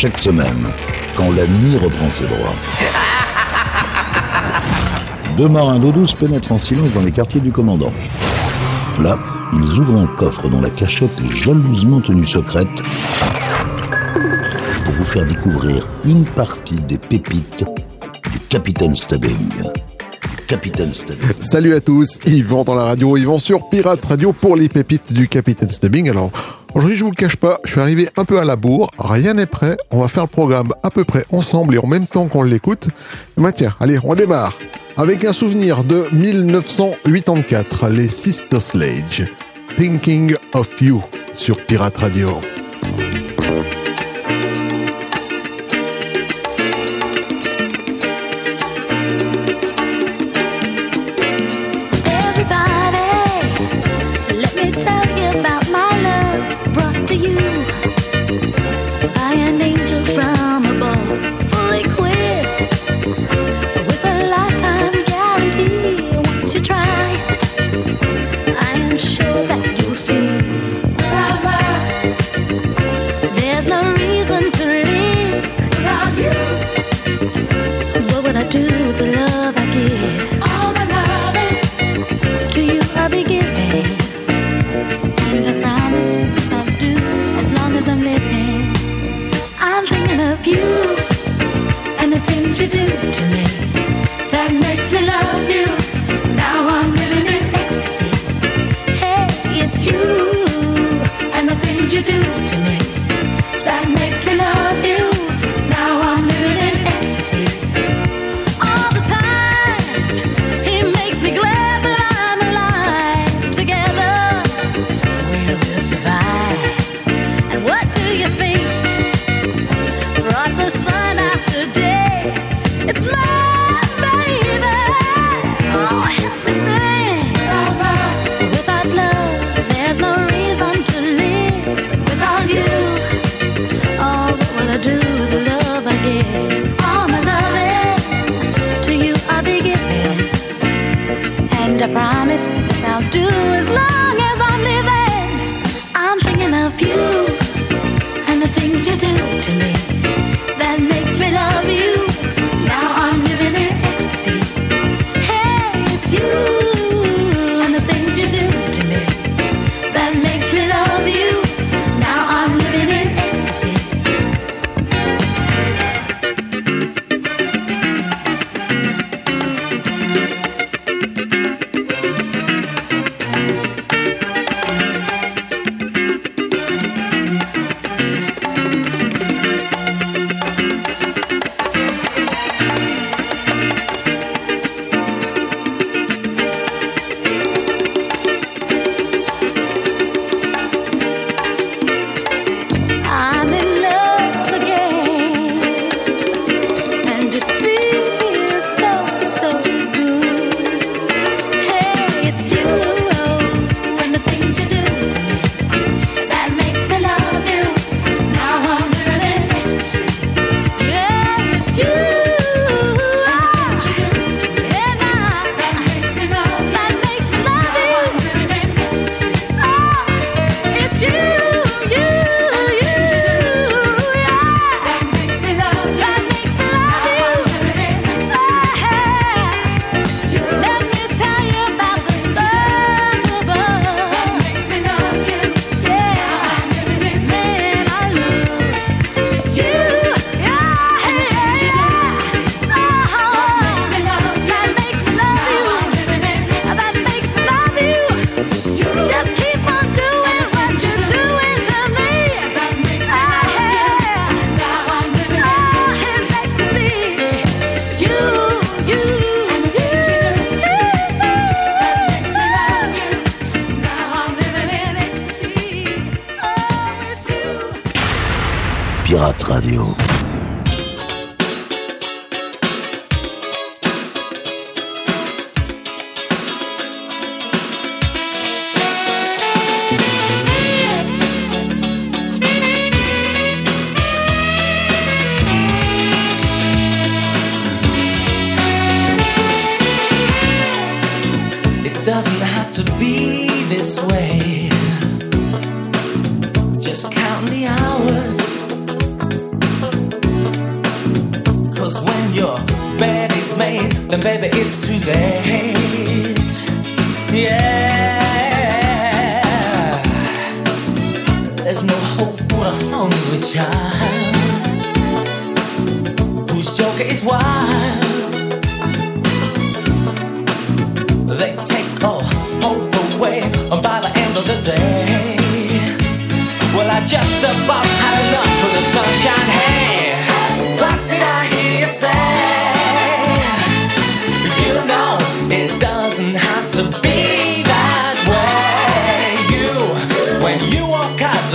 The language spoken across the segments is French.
Chaque semaine, quand la nuit reprend ses droits. Deux marins d'eau douce pénètrent en silence dans les quartiers du commandant. Là, ils ouvrent un coffre dont la cachette est jalousement tenue secrète pour vous faire découvrir une partie des pépites du Capitaine Stubbing. Capitaine Stubbing. Salut à tous, Yvan dans la radio, Yvan sur Pirate Radio pour les pépites du Capitaine Stubbing. Alors, aujourd'hui, je vous le cache pas, je suis arrivé un peu à la bourre, rien n'est prêt, on va faire le programme à peu près ensemble et en même temps qu'on l'écoute. Bah tiens, allez, on démarre avec un souvenir de 1984, les Sister Sledge, Thinking of You sur Pirate Radio.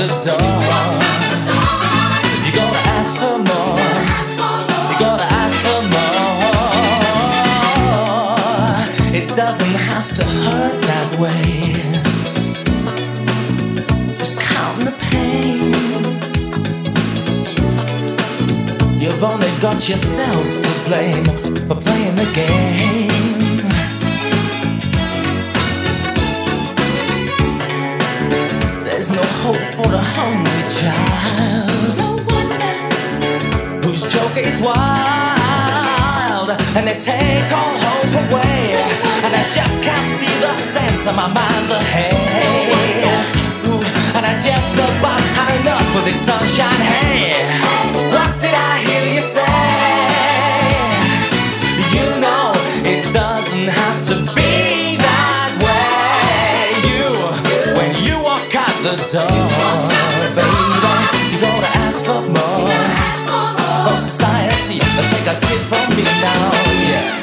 The door, you gotta ask for more. You gotta ask for more. It doesn't have to hurt that way. Just count the pain. You've only got yourselves to blame for playing the game. There's no hope for the hungry child whose joke is wild, and they take all hope away, and I just can't see the sense of my mind's ahead. Ooh, and I just about had enough of this sunshine. Hey, what did I hear you say? You know it doesn't the door, baby, you gotta ask for more from society. Take a tip from me now, yeah.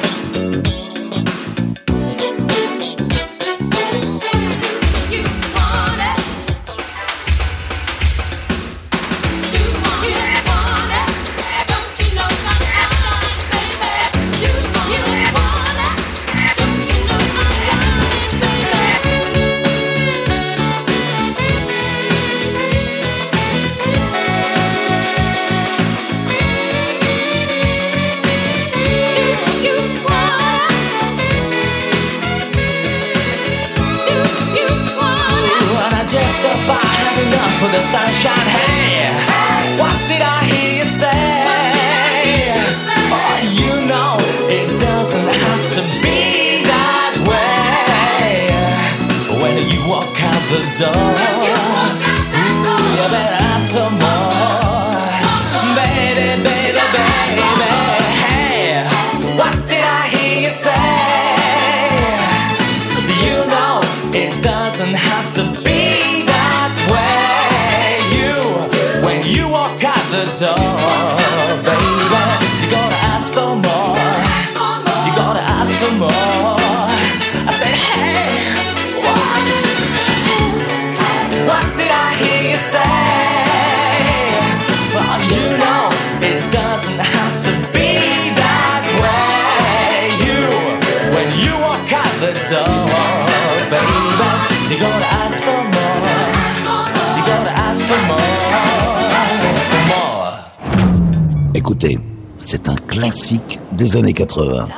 C'est un classique des années 80.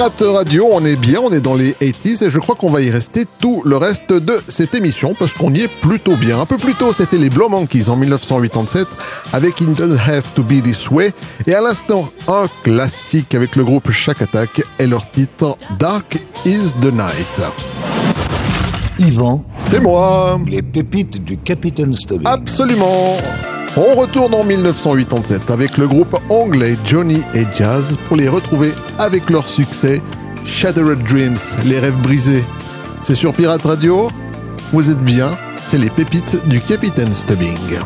Radio, on est bien, on est dans les 80s et je crois qu'on va y rester tout le reste de cette émission parce qu'on y est plutôt bien. Un peu plus tôt, c'était les Blow Monkeys en 1987 avec It Doesn't Have to Be This Way et à l'instant, un classique avec le groupe Shack Attack et leur titre Dark is the Night. Yvan, c'est moi. Les pépites du Capitaine Stubbing. Absolument. On retourne en 1987 avec le groupe anglais Johnny et Jazz pour les retrouver avec leur succès Shattered Dreams, les rêves brisés. C'est sur Pirate Radio, vous êtes bien, c'est les pépites du Capitaine Stubbing.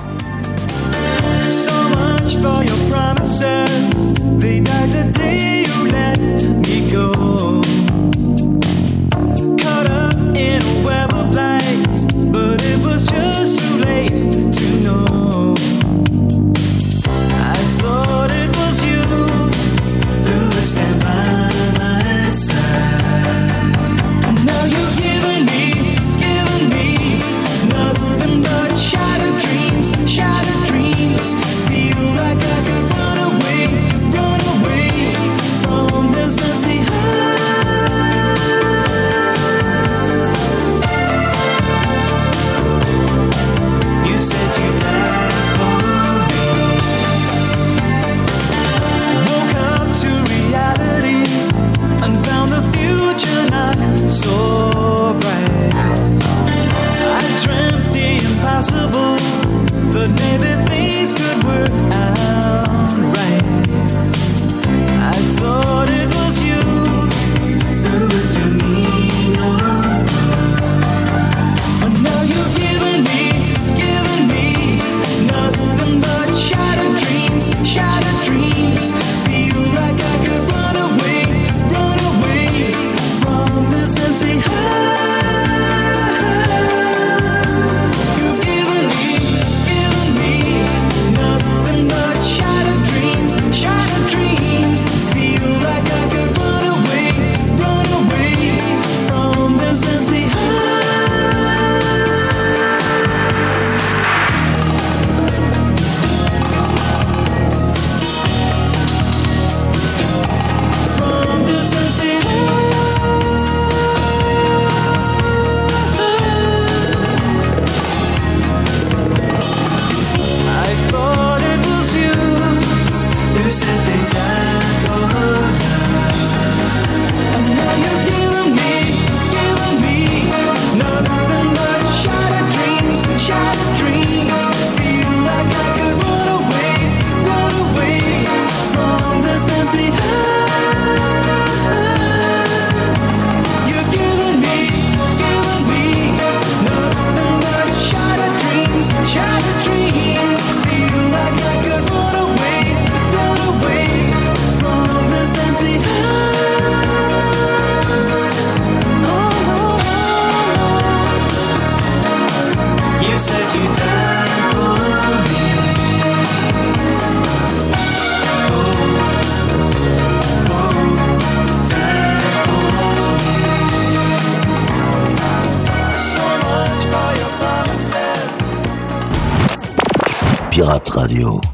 Radio.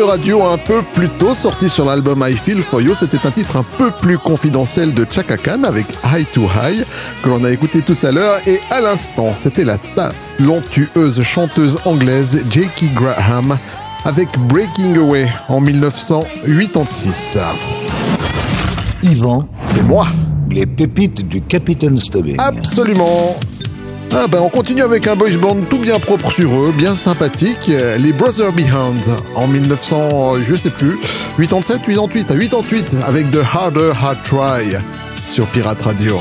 Radio un peu plus tôt, sorti sur l'album I Feel For You, c'était un titre un peu plus confidentiel de Chaka Khan avec High to High que l'on a écouté tout à l'heure et à l'instant, c'était la talentueuse chanteuse anglaise Jakey Graham avec Breaking Away en 1986. Yvan, c'est moi. Les pépites du Capitaine Stubbing. Absolument. Ah ben on continue avec un boys band tout bien propre sur eux, bien sympathique, les Brothers Behind en 1900, euh, je sais plus, 87, 88, 88 avec The Harder Hard Try sur Pirate Radio.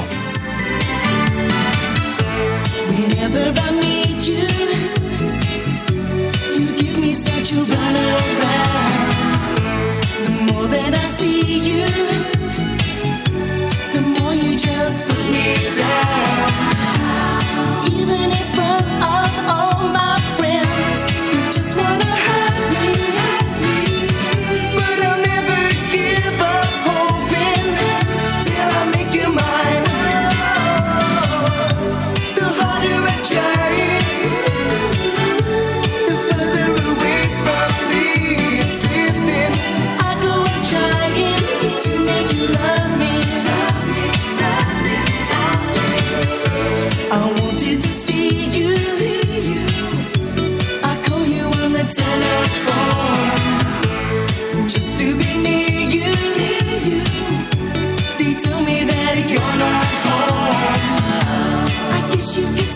wish you could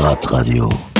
pirate radio.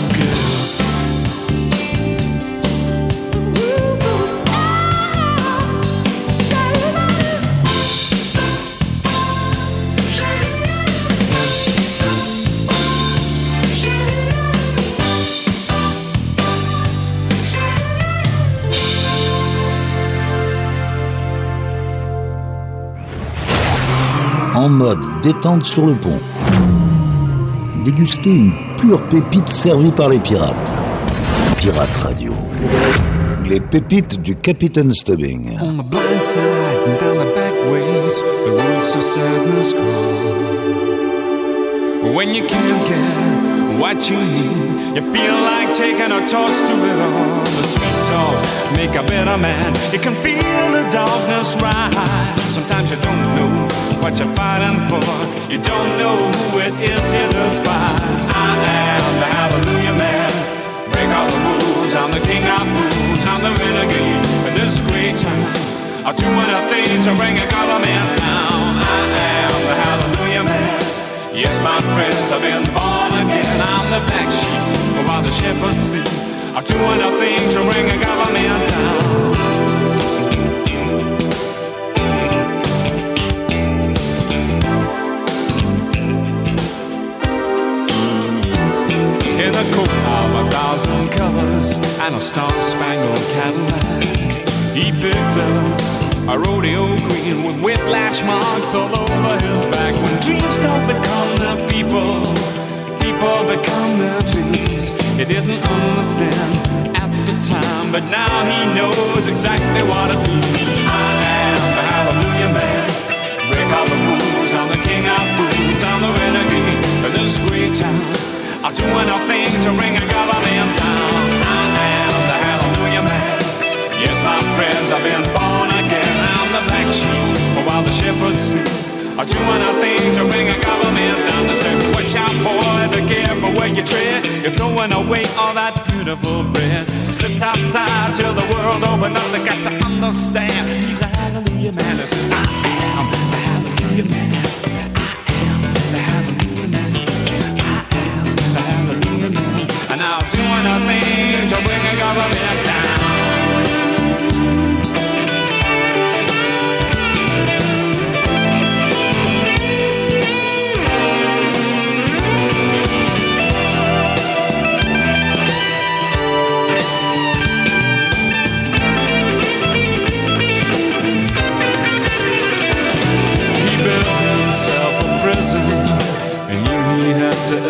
en mode détente sur le pont. Déguster une pure pépite servie par les pirates. Pirate Radio. Les pépites du Capitaine Stubbing. what you need. You feel like taking a torch to it all. The sweet talk make a better man. You can feel the darkness rise. Sometimes you don't know what you're fighting for. You don't know who it is you despise. I am the Hallelujah Man. Break all the rules. I'm the king of fools. I'm the renegade in this great town. I'll do enough things to bring a color man down. I am. Yes, my friends, I've been born again. I'm the black sheep while the shepherds sleep. I'm doing a thing to bring a government down. in a coat of a thousand colors and a star-spangled Cadillac. He picked up a rodeo queen with whiplash marks all over his back. When dreams don't become the people, people become their dreams. He didn't understand at the time, but now he knows exactly what it means. I am the Hallelujah Man. Break all the rules. I'm the king of fools. I'm the renegade of this great town. I'm doing a thing to bring a government down. I am the Hallelujah Man. Yes, my friends, I've been born the shepherds. I'm doing a thing to bring a government down. To say, watch out, boy, be careful where you tread. You're throwing away all that beautiful bread. Slipped outside till the world opened up. They got to understand. He's a Hallelujah Man. I am the Hallelujah Man. I am the Hallelujah Man. I am the Hallelujah Man. And now doing a thing to bring a government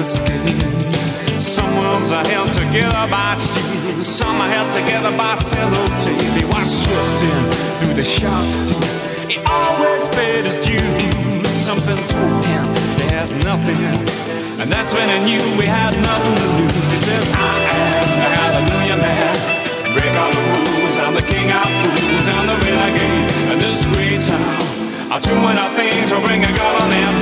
to. Some worlds are held together by steel, some are held together by sellotape. He was stripped in through the shark's teeth. He always paid his dues. Something told him he had nothing, and that's when he knew we had nothing to lose. He says, "I am the Hallelujah Man." Break all the rules, I'm the king of fools, I'm the renegade of this great town. I'm doing a thing to bring a government.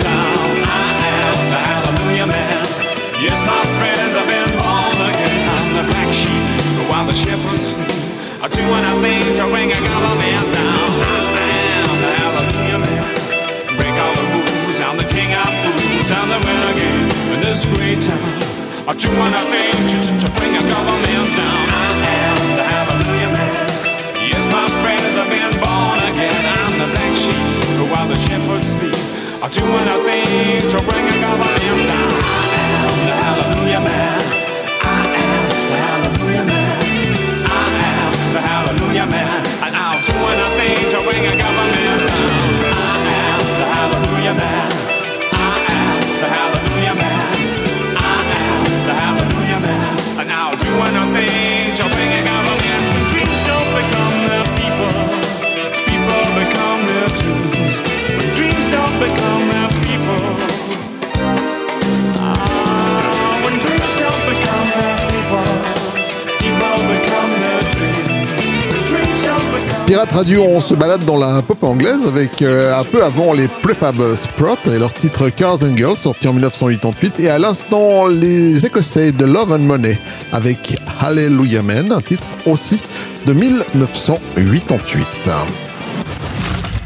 Radio, on se balade dans la pop anglaise avec euh, un peu avant les Prefab Sprout et leur titre Cars and Girls sorti en 1988 et à l'instant les Écossais de Love and Money avec Hallelujah Man, un titre aussi de 1988.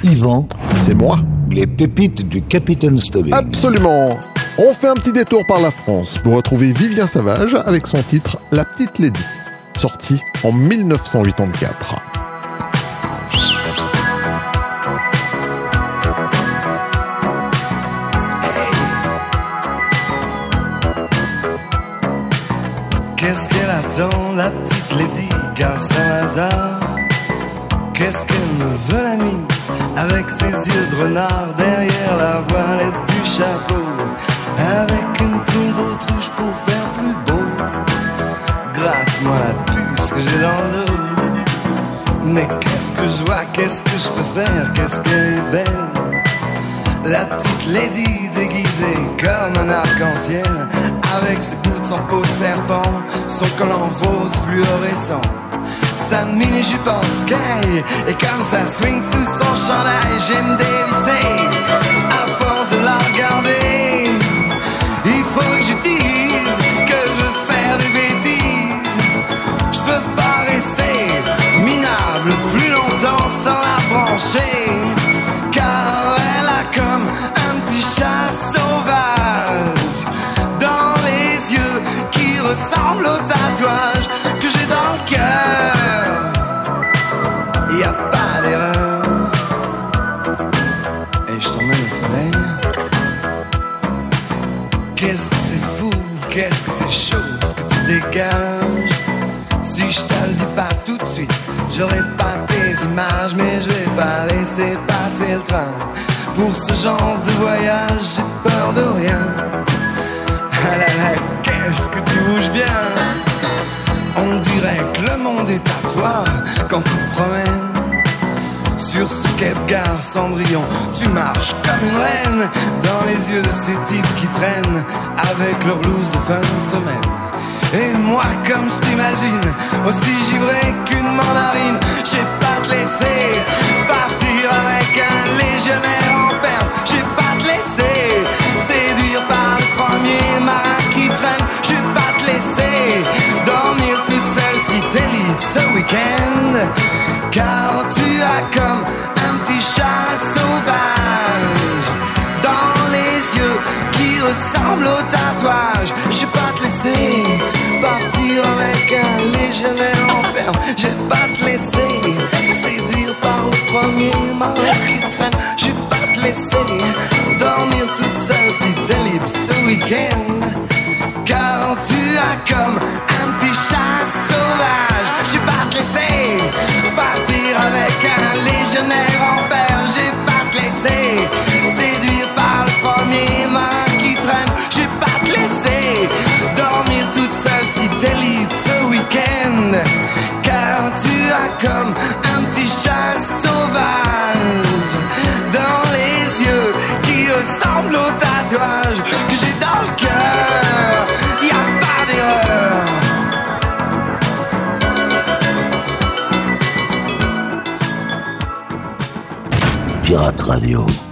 Yvan, C'est moi. les pépites du Capitaine Stubbing. Absolument. On fait un petit détour par la France pour retrouver Vivien Savage avec son titre La Petite Lady, sorti en 1984. Qu'est-ce qu'elle me veut la mise, avec ses yeux de renard derrière la voilette du chapeau? Avec une plume d'autruche pour faire plus beau. Gratte-moi la puce que j'ai dans le dos. Mais qu'est-ce que je vois, qu'est-ce que je peux faire, qu'est-ce qu'elle est belle? La petite lady déguisée comme un arc-en-ciel. Avec ses boots en peau serpent Son collant rose fluorescent sa mini-jupe en Et comme ça. Swing sous son chandail J'ai me dévisser. À force de la regarder Il faut que j'utilise que je veux faire des bêtises. Je peux pas rester minable plus longtemps sans la brancher. Car elle a comme un petit chat sauvage. Pour ce genre de voyage, j'ai peur de rien. Ah là là, qu'est-ce que tu bouges bien? On dirait que le monde est à toi quand tu te promènes. Sur ce quai de gare Cendrillon, tu marches comme une reine dans les yeux de ces types qui traînent avec leur blouse de fin de semaine. Et moi, comme je t'imagine, aussi givré qu'une mandarine, j'ai pas te laisser partir avec un légionnaire en perme. J'ai pas te laisser séduire par le premier marin qui traîne. J'ai pas te laisser dormir toute seule si t'es libre ce week-end. Car tu as comme un petit chat sauvage dans les yeux qui ressemblent au tatouage. J'ai pas te laisser partir avec un légionnaire en ferme. J'ai pas te laisser premier marin qui traîne. J'ai pas te laisser dormir toute seule si t'es libre ce week-end. Car tu as comme un petit chat sauvage. J'ai pas te laisser partir avec un légionnaire en perle. J'ai pas te laisser séduire par le premier marin qui traîne. J'ai pas te laisser dormir toute seule si t'es libre ce week-end. Car tu as comme un Radio.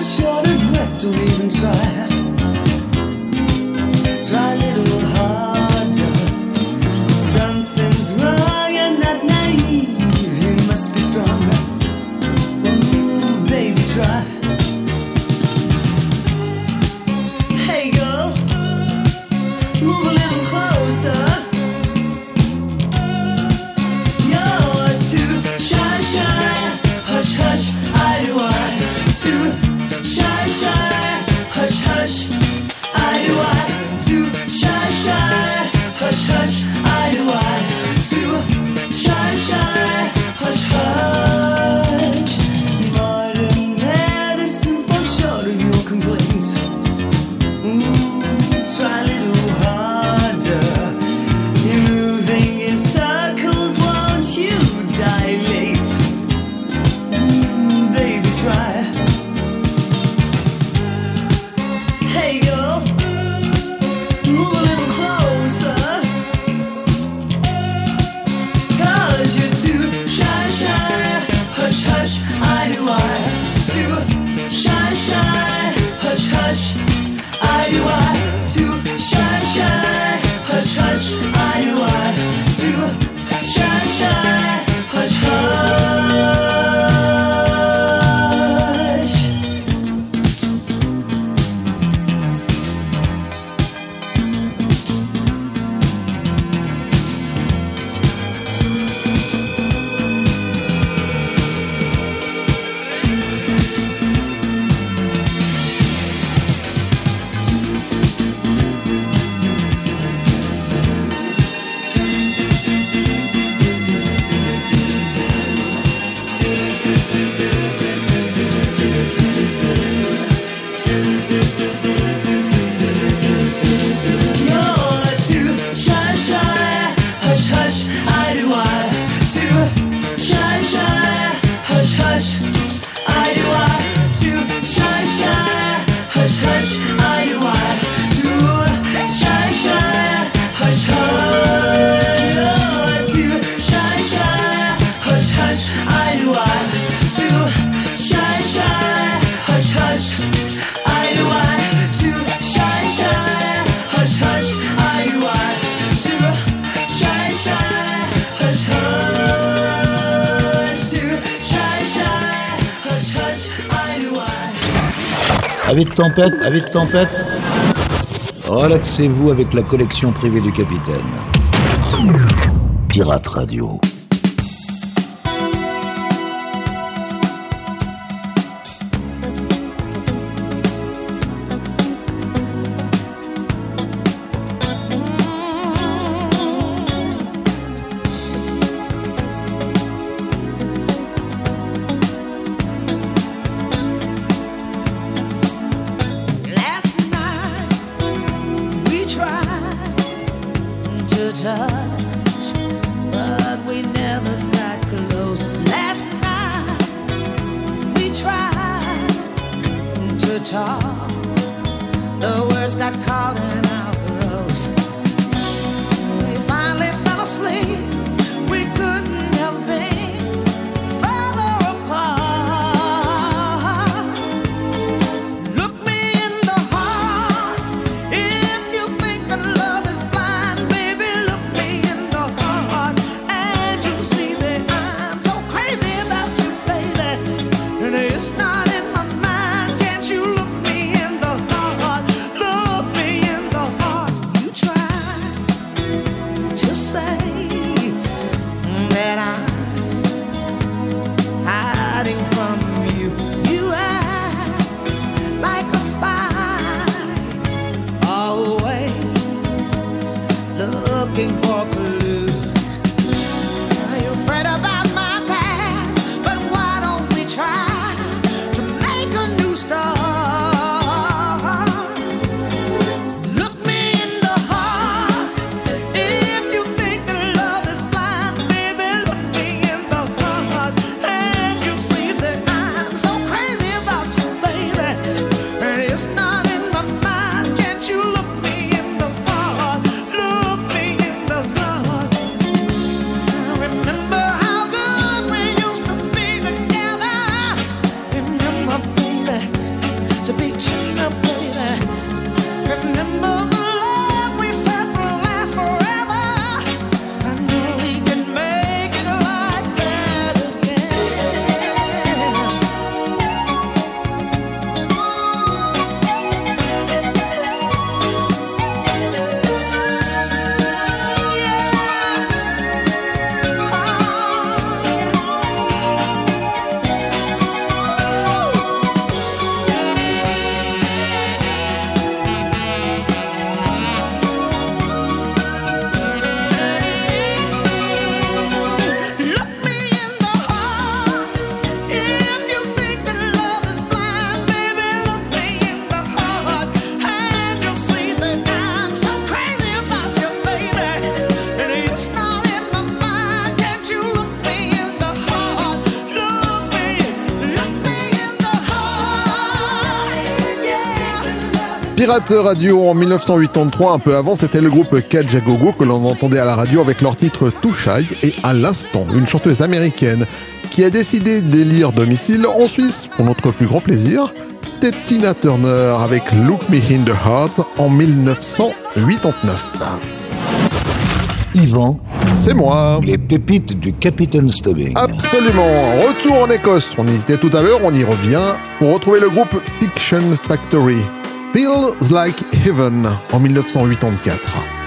Short of breath, don't even de tempête, avis de tempête. Relaxez-vous avec la collection privée du capitaine. Pirate Radio. Pirate Radio en 1983, un peu avant, c'était le groupe Kajagogo que l'on entendait à la radio avec leur titre Too Shy et à l'instant, une chanteuse américaine qui a décidé d'élire domicile en Suisse pour notre plus grand plaisir. C'était Tina Turner avec Look Me in the Heart en 1989. Yvan, c'est moi. Les pépites du Capitaine Stubbing. Absolument. Retour en Écosse. On y était tout à l'heure, on y revient pour retrouver le groupe Fiction Factory. Feels Like Heaven en 1984.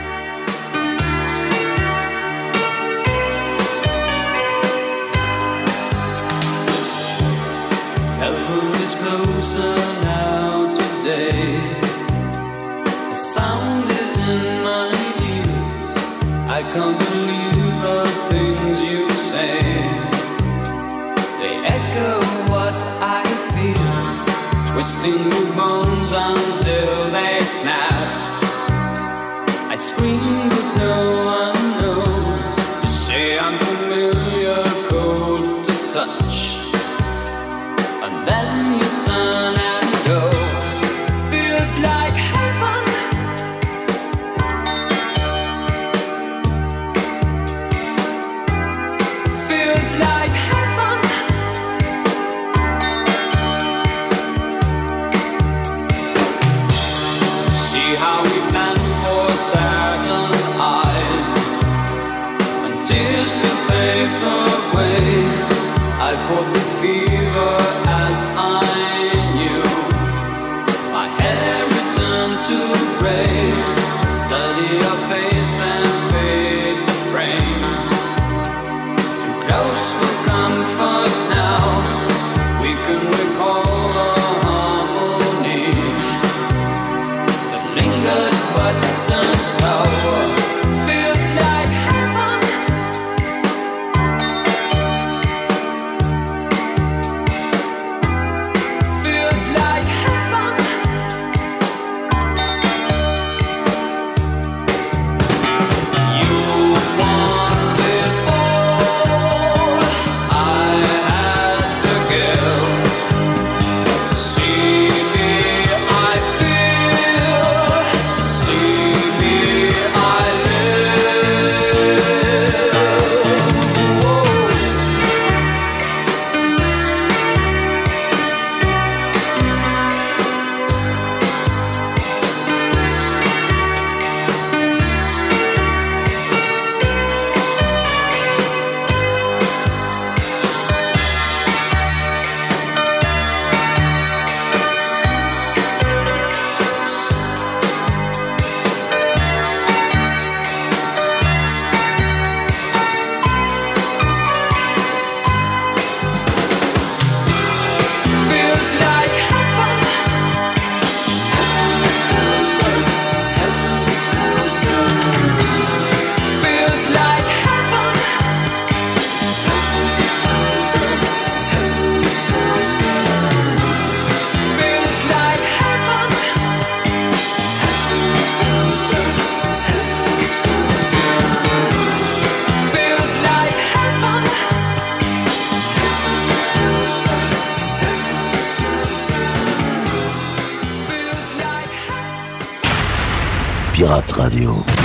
Radio.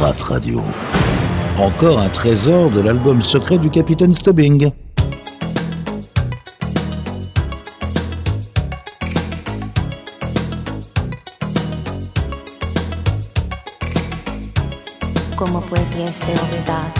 Pirate Radio. Encore un trésor de l'album secret du capitaine Stubbing. ¿Cómo puede ser olvidado?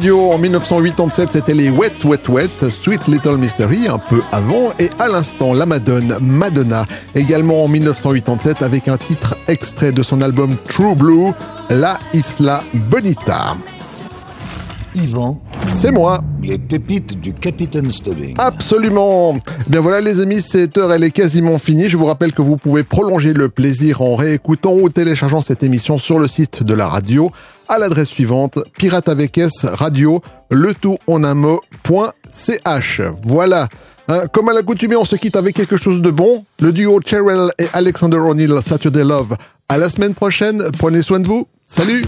Radio en 1987, c'était les Wet Wet Wet, Sweet Little Mystery un peu avant et à l'instant la Madone, Madonna, également en 1987 avec un titre extrait de son album True Blue, La Isla Bonita. Yvan, C'est moi les pépites du Capitaine Stubbing. Absolument. Bien voilà les amis, cette heure elle est quasiment finie. Je vous rappelle que vous pouvez prolonger le plaisir en réécoutant ou téléchargeant cette émission sur le site de la radio à l'adresse suivante pirate avec S radio le tout en un mot point ch. Voilà. Hein, comme à l'accoutumée, on se quitte avec quelque chose de bon. Le duo Cheryl et Alexander O'Neill, Saturday Love. À la semaine prochaine. Prenez soin de vous. Salut.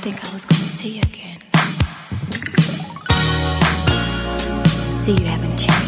Think I was to see you again. See, you haven't changed.